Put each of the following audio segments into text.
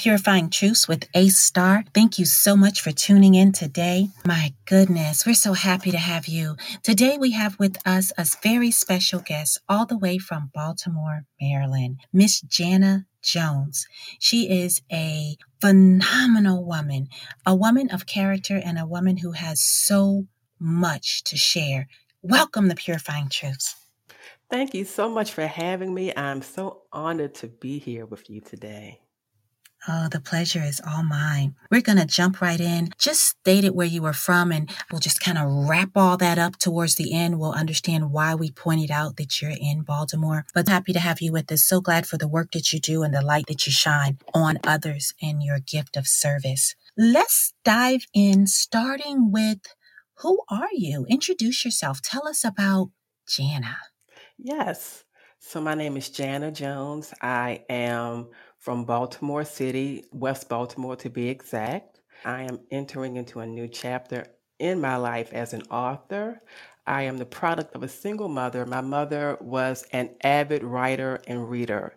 Purifying Truths with Ace Star. Thank you so much for tuning in today. My goodness, we're so happy to have you. Today we have with us a very special guest all the way from Baltimore, Maryland, Miss Jana Jones. She is a phenomenal woman, a woman of character and a woman who has so much to share. Welcome to Purifying Truths. Thank you so much for having me. I'm so honored to be here with you today. Oh, the pleasure is all mine. We're going to jump right in. Just state it where you were from, and we'll just kind of wrap all that up towards the end. We'll understand why we pointed out that you're in Baltimore. But happy to have you with us. So glad for the work that you do and the light that you shine on others and your gift of service. Let's dive in, starting with who are you? Introduce yourself. Tell us about Jana. Yes. So, my name is Jana Jones. I am from Baltimore City, West Baltimore to be exact. I am entering into a new chapter in my life as an author. I am the product of a single mother. My mother was an avid writer and reader.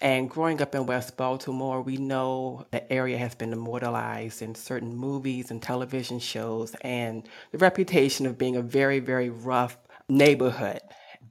And growing up in West Baltimore, we know the area has been immortalized in certain movies and television shows, and the reputation of being a very, very rough neighborhood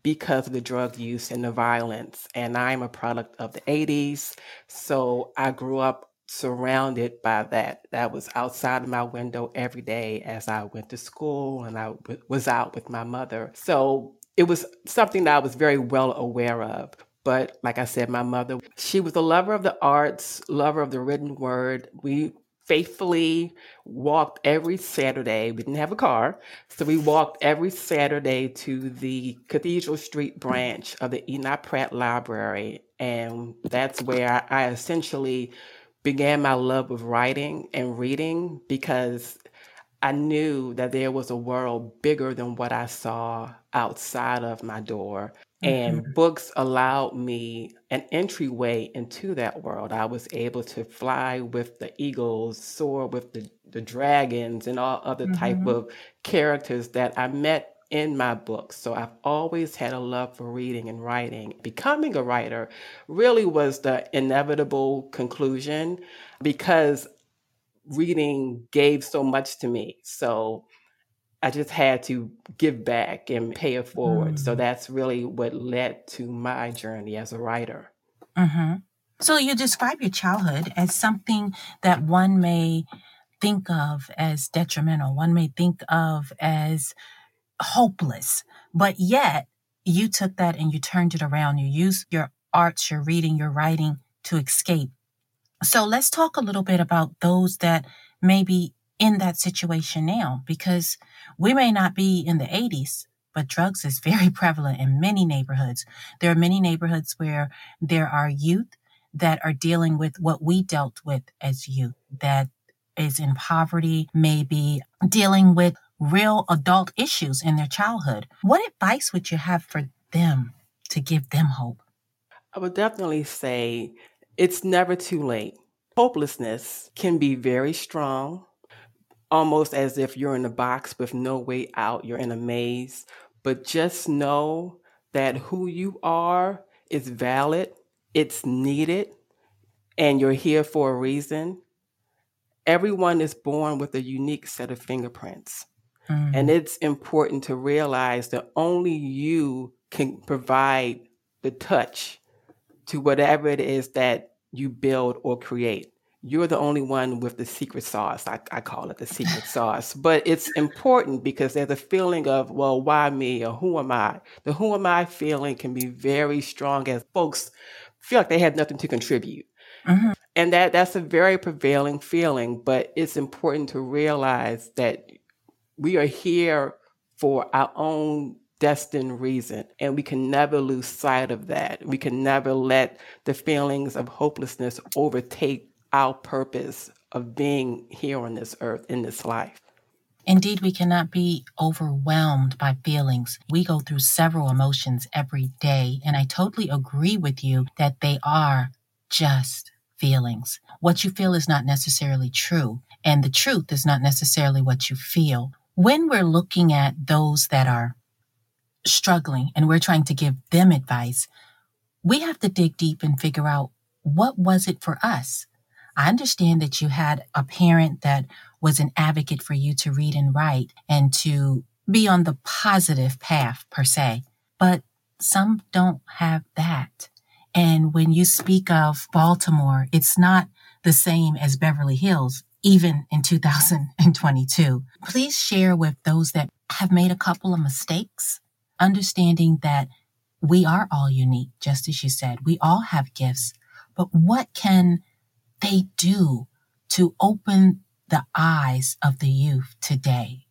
because of the drug use and the violence. And I'm a product of the 80s. So I grew up surrounded by that. That was outside of my window every day as I went to school and I w- was out with my mother. So it was something that I was very well aware of. But like I said, my mother, she was a lover of the arts, lover of the written word. We faithfully walked every Saturday. We didn't have a car, so we walked every Saturday to the Cathedral Street branch of the Enoch Pratt Library. And that's where I essentially began my love of writing and reading because I knew that there was a world bigger than what I saw outside of my door. And mm-hmm. books allowed me an entryway into that world. I was able to fly with the eagles, soar with the, the dragons, and all other type mm-hmm. of characters that I met in my books. So I've always had a love for reading and writing. Becoming a writer really was the inevitable conclusion because reading gave so much to me. So I just had to give back and pay it forward. Mm. So that's really what led to my journey as a writer. Mm-hmm. So you describe your childhood as something that one may think of as detrimental, one may think of as hopeless, but yet you took that and you turned it around. You used your arts, your reading, your writing to escape. So let's talk a little bit about those that may be in that situation now because we may not be in the 80s, but drugs is very prevalent in many neighborhoods. There are many neighborhoods where there are youth that are dealing with what we dealt with as youth, that is in poverty, maybe dealing with real adult issues in their childhood. What advice would you have for them to give them hope? I would definitely say it's never too late. Hopelessness can be very strong almost as if you're in a box with no way out, you're in a maze. But just know that who you are is valid, it's needed, and you're here for a reason. Everyone is born with a unique set of fingerprints. Mm. And it's important to realize that only you can provide the touch to whatever it is that you build or create you're the only one with the secret sauce. I, I call it the secret sauce. But it's important because there's a feeling of, well, why me or who am I? The who am I feeling can be very strong as folks feel like they have nothing to contribute. Mm-hmm. And that that's a very prevailing feeling, but it's important to realize that we are here for our own destined reason. And we can never lose sight of that. We can never let the feelings of hopelessness overtake our purpose of being here on this earth in this life. Indeed, we cannot be overwhelmed by feelings. We go through several emotions every day, and I totally agree with you that they are just feelings. What you feel is not necessarily true, and the truth is not necessarily what you feel. When we're looking at those that are struggling and we're trying to give them advice, we have to dig deep and figure out what was it for us? I understand that you had a parent that was an advocate for you to read and write and to be on the positive path per se, but some don't have that. And when you speak of Baltimore, it's not the same as Beverly Hills, even in 2022. Please share with those that have made a couple of mistakes, understanding that we are all unique, just as you said. We all have gifts, but what can they do to open the eyes of the youth today?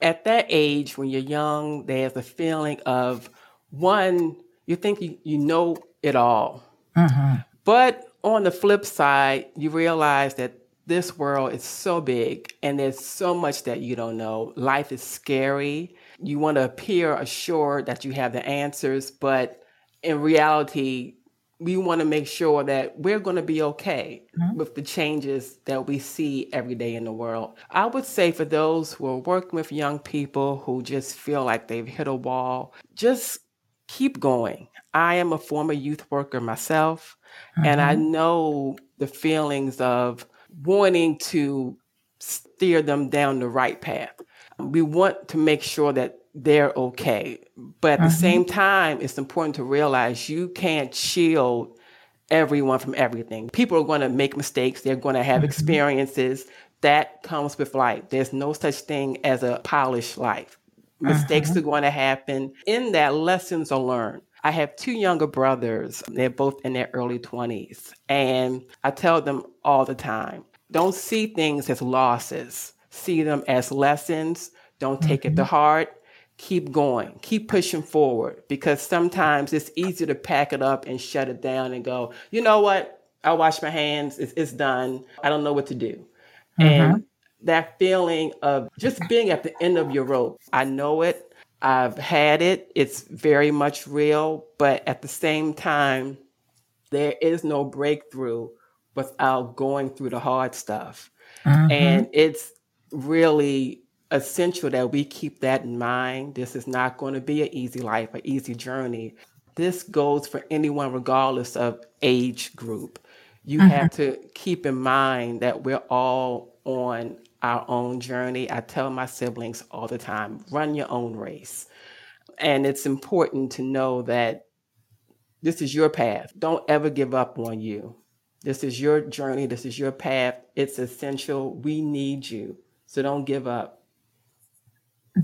At that age, when you're young, there's a feeling of one, you think you, you know it all. Mm-hmm. But on the flip side, you realize that this world is so big and there's so much that you don't know. Life is scary. You want to appear assured that you have the answers, but in reality, we want to make sure that we're going to be okay mm-hmm. with the changes that we see every day in the world. I would say for those who are working with young people who just feel like they've hit a wall, just keep going. I am a former youth worker myself, mm-hmm. and I mm-hmm. know the feelings of wanting to steer them down the right path. We want to make sure that they're okay. But at mm-hmm. the same time, it's important to realize you can't shield everyone from everything. People are going to make mistakes, they're going to have mm-hmm. experiences. That comes with life. There's no such thing as a polished life. Mistakes mm-hmm. are going to happen. In that, lessons are learned. I have two younger brothers. They're both in their early 20s. And I tell them all the time don't see things as losses, see them as lessons. Don't take mm-hmm. it to mm-hmm. heart keep going, keep pushing forward because sometimes it's easy to pack it up and shut it down and go, you know what? I wash my hands, it's, it's done. I don't know what to do. Mm-hmm. And that feeling of just being at the end of your rope, I know it. I've had it. It's very much real. But at the same time, there is no breakthrough without going through the hard stuff. Mm-hmm. And it's really essential that we keep that in mind. This is not going to be an easy life, an easy journey. This goes for anyone, regardless of age group. You mm-hmm. have to keep in mind that we're all on our own journey. I tell my siblings all the time run your own race. And it's important to know that this is your path. Don't ever give up on you. This is your journey. This is your path. It's essential. We need you. So don't give up.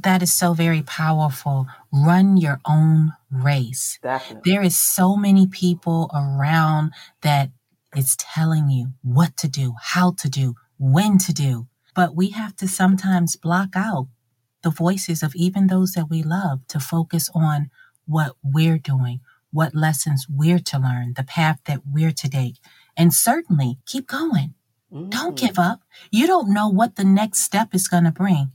That is so very powerful. Run your own race. Definitely. There is so many people around that is telling you what to do, how to do, when to do. But we have to sometimes block out the voices of even those that we love to focus on what we're doing, what lessons we're to learn, the path that we're to take. And certainly keep going. Mm-hmm. Don't give up. You don't know what the next step is going to bring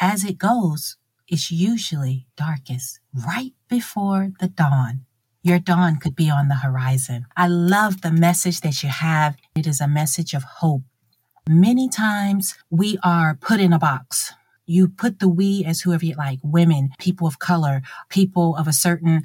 as it goes, it's usually darkest right before the dawn. Your dawn could be on the horizon. I love the message that you have. It is a message of hope. Many times we are put in a box. You put the we as whoever you like, women, people of color, people of a certain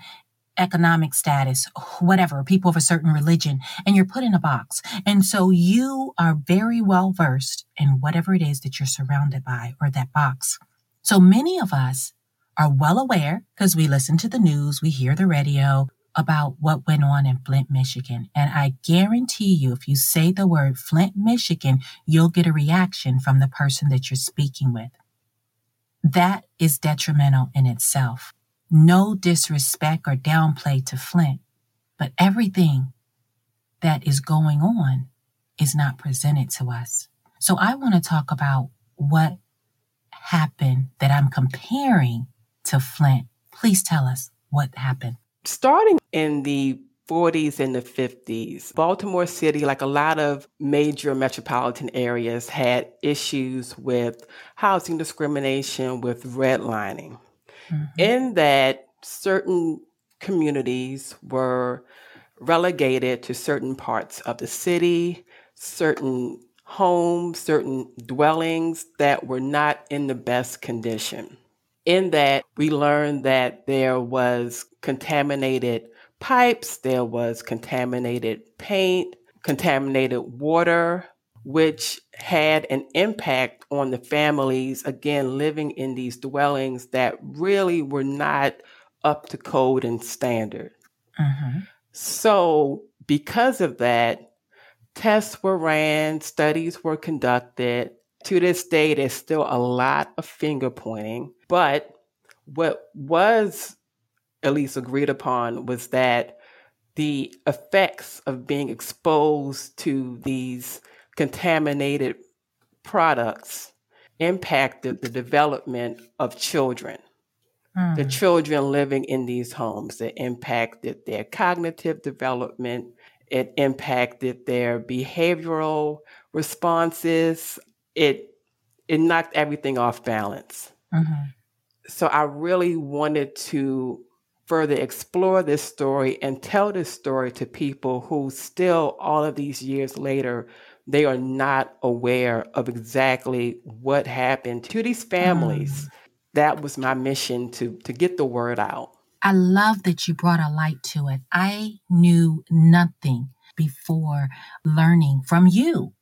economic status, whatever, people of a certain religion, and you're put in a box. And so you are very well versed in whatever it is that you're surrounded by or that box. So many of us are well aware because we listen to the news, we hear the radio about what went on in Flint, Michigan. And I guarantee you, if you say the word Flint, Michigan, you'll get a reaction from the person that you're speaking with. That is detrimental in itself no disrespect or downplay to Flint, but everything that is going on is not presented to us. So I want to talk about what happened that I'm comparing to Flint. Please tell us what happened. Starting in the 40s and the 50s, Baltimore City, like a lot of major metropolitan areas, had issues with housing discrimination, with redlining mm-hmm. in that certain communities were relegated to certain parts of the city, certain homes, certain dwellings that were not in the best condition. In that, we learned that there was contaminated pipes, there was contaminated paint, contaminated water, which had an impact on the families, again, living in these dwellings that really were not up to code and standard. Mm-hmm. So, because of that, tests were ran, studies were conducted. To this day, there's still a lot of finger pointing. But what was at least agreed upon was that the effects of being exposed to these contaminated products impacted the development of children. Mm. The children living in these homes, it impacted their cognitive development, it impacted their behavioral responses, it it knocked everything off balance. Mm-hmm. So I really wanted to further explore this story and tell this story to people who still all of these years later they are not aware of exactly what happened to these families. Mm. That was my mission to to get the word out. I love that you brought a light to it. I knew nothing before learning from you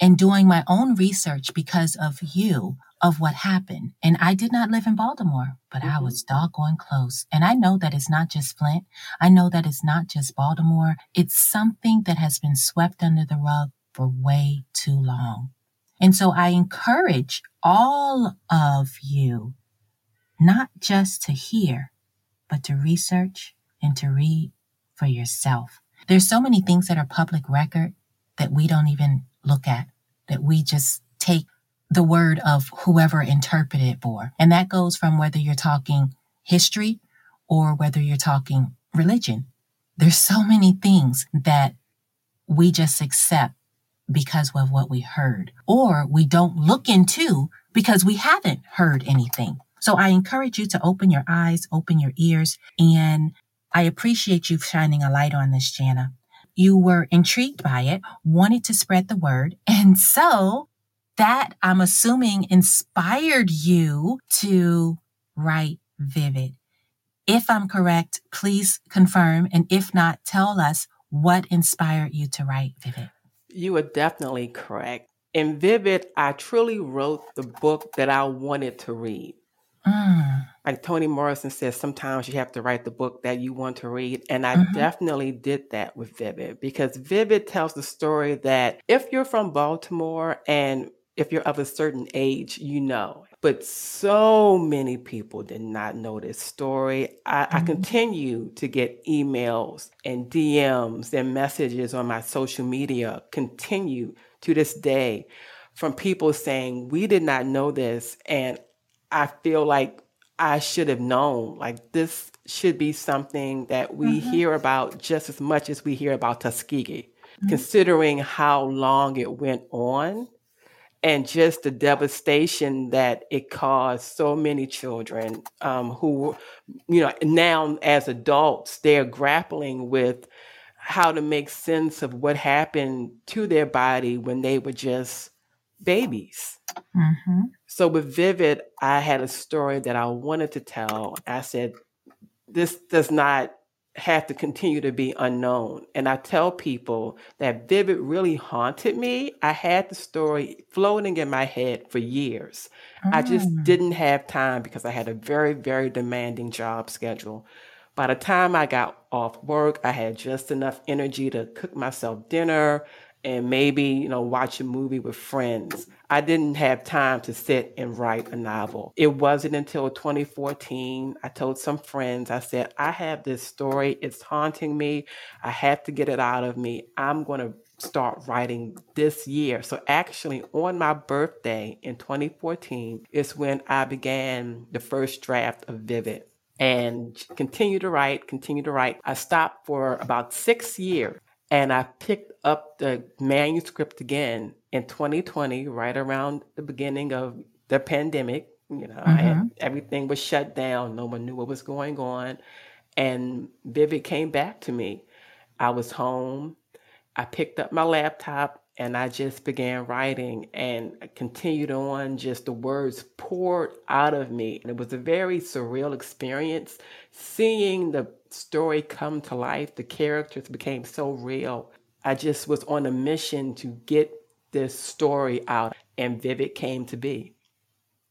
and doing my own research because of you of what happened. And I did not live in Baltimore, but mm-hmm. I was doggone close. And I know that it's not just Flint. I know that it's not just Baltimore. It's something that has been swept under the rug for way too long. And so I encourage all of you not just to hear, but to research and to read for yourself. There's so many things that are public record that we don't even look at, that we just take the word of whoever interpreted for. And that goes from whether you're talking history or whether you're talking religion. There's so many things that we just accept because of what we heard, or we don't look into because we haven't heard anything. So I encourage you to open your eyes, open your ears, and I appreciate you shining a light on this, Jana. You were intrigued by it, wanted to spread the word, and so that I'm assuming inspired you to write Vivid. If I'm correct, please confirm. And if not, tell us what inspired you to write Vivid. You are definitely correct. In Vivid, I truly wrote the book that I wanted to read. Mm. Like Toni Morrison says, sometimes you have to write the book that you want to read. And I mm-hmm. definitely did that with Vivid because Vivid tells the story that if you're from Baltimore and if you're of a certain age, you know. But so many people did not know this story. I, mm-hmm. I, continue to get emails and DMs and messages on my social media, continue to this day from people saying, We did not know this. And I feel like I should have known. Like, this should be something that we mm-hmm. hear about just as much as we hear about Tuskegee, mm-hmm. considering how long it went on and just the devastation that it caused so many children um, who, you know, now as adults, they're grappling with how to make sense of what happened to their body when they were just babies. Mm-hmm. So with Vivid, I had a story that I wanted to tell. I said, this does not have to continue to be unknown. And I tell people that Vivid really haunted me. I had the story floating in my head for years. Mm. I just mm. didn't have time because I had a very, very demanding job schedule. By the time I got off work, I had just enough energy to cook myself dinner, and maybe, you know, watch a movie with friends. I didn't have time to sit and write a novel. It wasn't until 2014 I told some friends, I said, I have this story. It's haunting me. I have to get it out of me. I'm going to start writing this year. So actually on my birthday in 2014 is when I began the first draft of Vivid and continue to write, continue to write. I stopped for about six years and I picked up the manuscript again in 2020, right around the beginning of the pandemic. You know, mm-hmm. everything was shut down. No one knew what was going on. And Vivid came back to me. I was home. I picked up my laptop and I just began writing and continued on. Just the words poured out of me. And it was a very surreal experience seeing the story come to life. The characters became so real. I just was on a mission to get this story out, and Vivid came to be.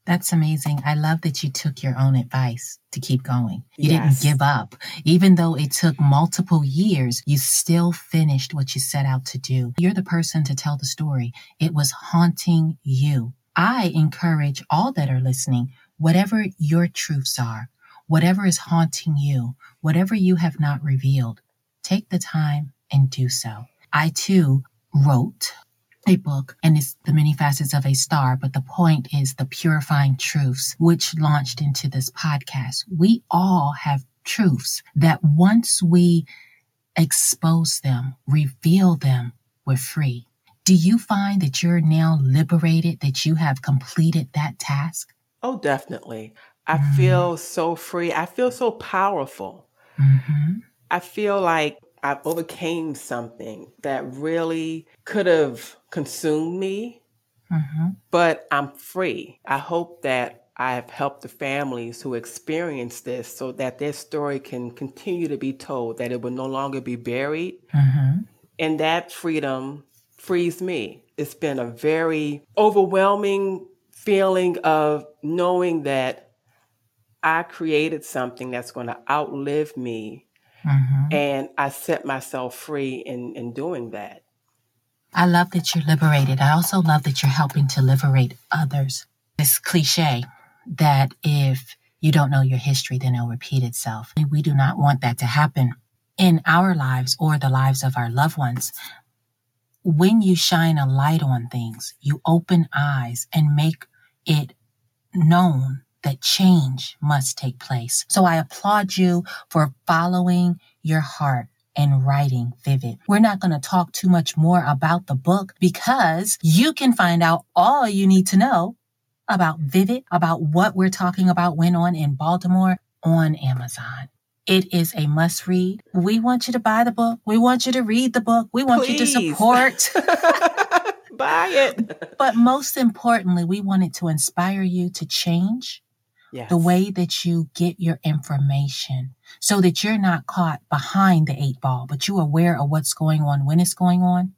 That's amazing. I love that you took your own advice to keep going. You Yes. didn't give up. Even though it took multiple years, you still finished what you set out to do. You're the person to tell the story. It was haunting you. I encourage all that are listening, whatever your truths are, whatever is haunting you, whatever you have not revealed, take the time and do so. I too wrote book and it's the many facets of a star but the point is the purifying truths which launched into this podcast we all have truths that once we expose them reveal them we're free do you find that you're now liberated that you have completed that task Oh, definitely. I Mhm. feel so free. I feel so powerful. mm-hmm. I feel like I overcame something that really could have consumed me, Mm-hmm. but I'm free. I hope that I've helped the families who experience this so that their story can continue to be told, that it will no longer be buried. Mm-hmm. And that freedom frees me. It's been a very overwhelming feeling of knowing that I created something that's going to outlive me Mm-hmm. and I set myself free in, in doing that. I love that you're liberated. I also love that you're helping to liberate others. This cliche that if you don't know your history, then it'll repeat itself. And we do not want that to happen in our lives or the lives of our loved ones. When you shine a light on things, you open eyes and make it known that change must take place. So I applaud you for following your heart and writing Vivid. We're not going to talk too much more about the book because you can find out all you need to know about Vivid, about what we're talking about went on in Baltimore on Amazon. It is a must read. We want you to buy the book. We want you to read the book. We want you to support. Buy it. but most importantly, we want it to inspire you to change Yes. the way that you get your information so that you're not caught behind the eight ball, but you're aware of what's going on when it's going on.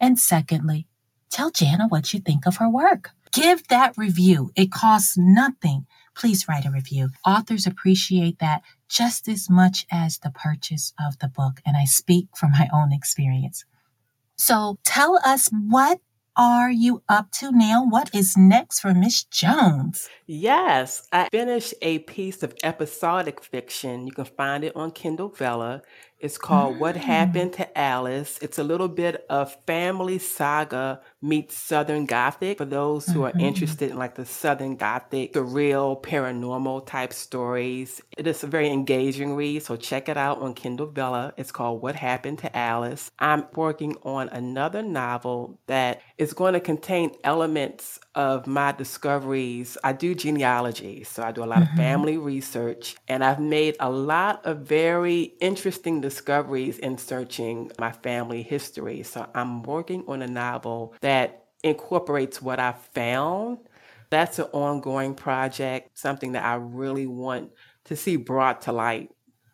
And secondly, tell Jana what you think of her work. Give that review. It costs nothing. Please write a review. Authors appreciate that just as much as the purchase of the book. And I speak from my own experience. So tell us what are you up to now? What is next for Miss Jones? Yes, I finished a piece of episodic fiction. You can find it on Kindle Vella. It's called What Mm. Happened to Alice. It's a little bit of family saga meets Southern Gothic for those who are Mhm. interested in like the Southern Gothic, surreal, paranormal type stories. It is a very engaging read, so check it out on Kindle Vella. It's called What Happened to Alice. I'm working on another novel that is going to contain elements of my discoveries. I do genealogy, so I do a lot of Mhm. family research, and I've made a lot of very interesting discoveries in searching my family history. So I'm working on a novel that incorporates what I found. That's an ongoing project, something that I really want to see brought to light,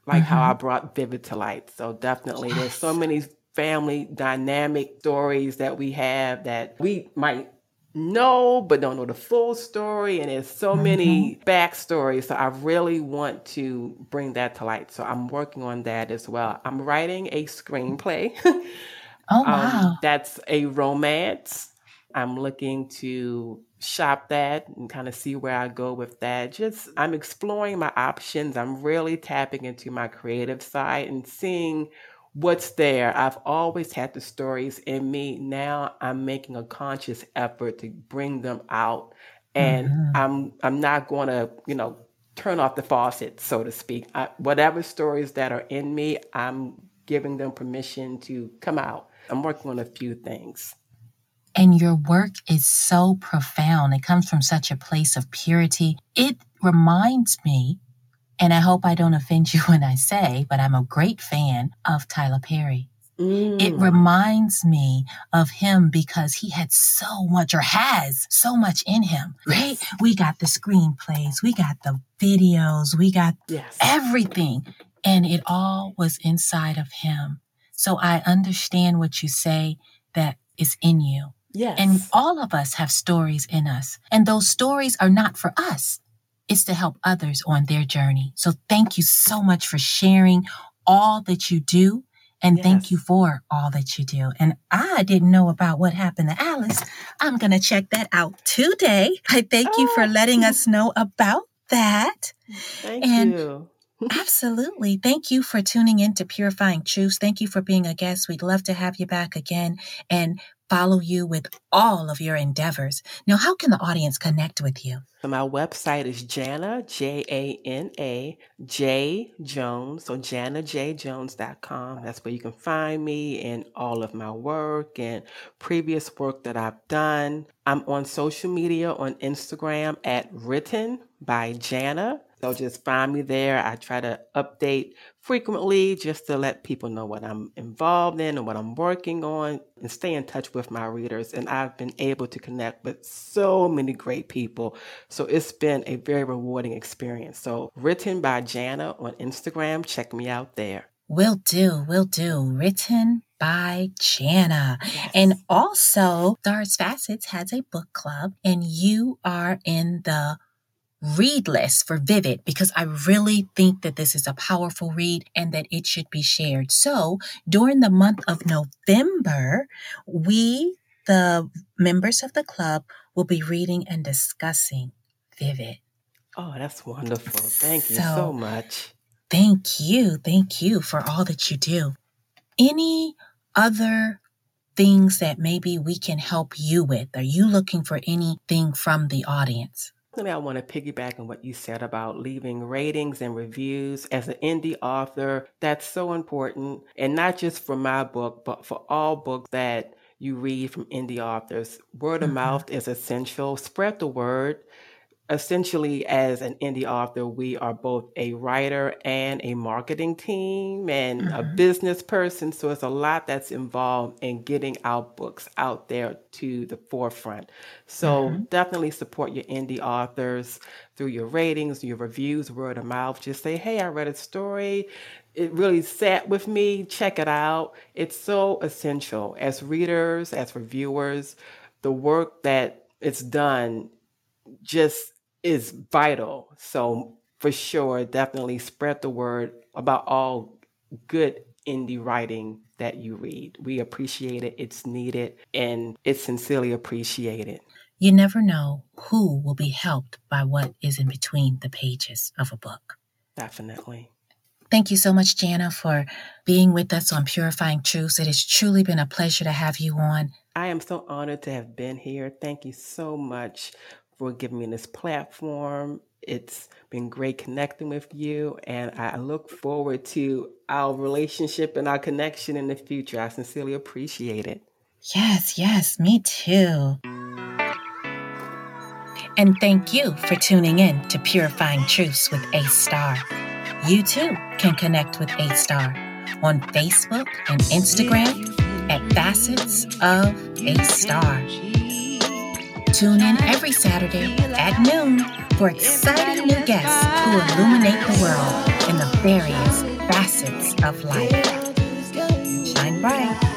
like how I brought Vivid to light. So definitely, there's so many family dynamic stories that we have that we might know but don't know the full story and there's so many backstories so i really want to bring that to light. So i'm working on that as well. I'm writing a screenplay. Oh, um, wow. that's a romance. I'm looking to shop that and kind of see where i go with that. Just i'm exploring my options. I'm really tapping into my creative side and seeing what's there. I've always had the stories in me. Now I'm making a conscious effort to bring them out. And Mhm. I'm I'm not going to, you know, turn off the faucet, so to speak. I, whatever stories that are in me, I'm giving them permission to come out. I'm working on a few things. And your work is so profound. It comes from such a place of purity. It reminds me, and I hope I don't offend you when I say, but I'm a great fan of Tyler Perry. It Mm. reminds me of him because he had so much or has so much in him, right? Yes. We got the screenplays, we got the videos, we got yes. everything. And it all was inside of him. So I understand what you say that is in you. Yes. And all of us have stories in us. And those stories are not for us, it's to help others on their journey. So thank you so much for sharing all that you do. And Yes. thank you for all that you do. And I didn't know about what happened to Alice. I'm going to check that out today. I thank you for Oh. letting us know about that. Thank and- you. Absolutely. Thank you for tuning in to Purifying Truths. Thank you for being a guest. We'd love to have you back again and follow you with all of your endeavors. Now, how can the audience connect with you? So my website is Jana, J A N A J Jones. So janajjones.com. That's where you can find me and all of my work and previous work that I've done. I'm on social media on Instagram at written by Jana. So just find me there. I try to update frequently just to let people know what I'm involved in and what I'm working on and stay in touch with my readers. And I've been able to connect with so many great people. So it's been a very rewarding experience. So written by Jana on Instagram. Check me out there. Will do, will do. Written by Jana. Yes. And also, Stars Facets has a book club, and you are in the read list for Vivid because I really think that this is a powerful read and that it should be shared. So, during the month of November, we, the members of the club, will be reading and discussing Vivid. oh, that's wonderful. Thank you So- so much. Thank you. Thank you for all that you do. Any other things that maybe we can help you with? Are you looking for anything from the audience? Something I want to piggyback on what you said about leaving ratings and reviews as an indie author. That's so important. And not just for my book, but for all books that you read from indie authors. Word of Mhm. mouth is essential. Spread the word. Essentially, as an indie author, we are both a writer and a marketing team and a Mhm. business person. So it's a lot that's involved in getting our books out there to the forefront. So Mhm. definitely support your indie authors through your ratings, your reviews, word of mouth. Just say, hey, I read a story. It really sat with me. Check it out. It's so essential as readers, as reviewers. The work that it's done just is vital. So for sure, definitely spread the word about all good indie writing that you read. We appreciate it. It's needed and it's sincerely appreciated. You never know who will be helped by what is in between the pages of a book. Definitely. Thank you so much, Jana, for being with us on Purifying Truths. It has truly been a pleasure to have you on. I am so honored to have been here. Thank you so much for giving me this platform. It's been great connecting with you, and I look forward to our relationship and our connection in the future. I sincerely appreciate it. Yes, yes, me too. And thank you for tuning in to Purifying Truths with A Star. You too can connect with A Star on Facebook and Instagram at Facets of A Star. Tune in every Saturday at noon for exciting new guests who illuminate the world in the various facets of life. Shine bright.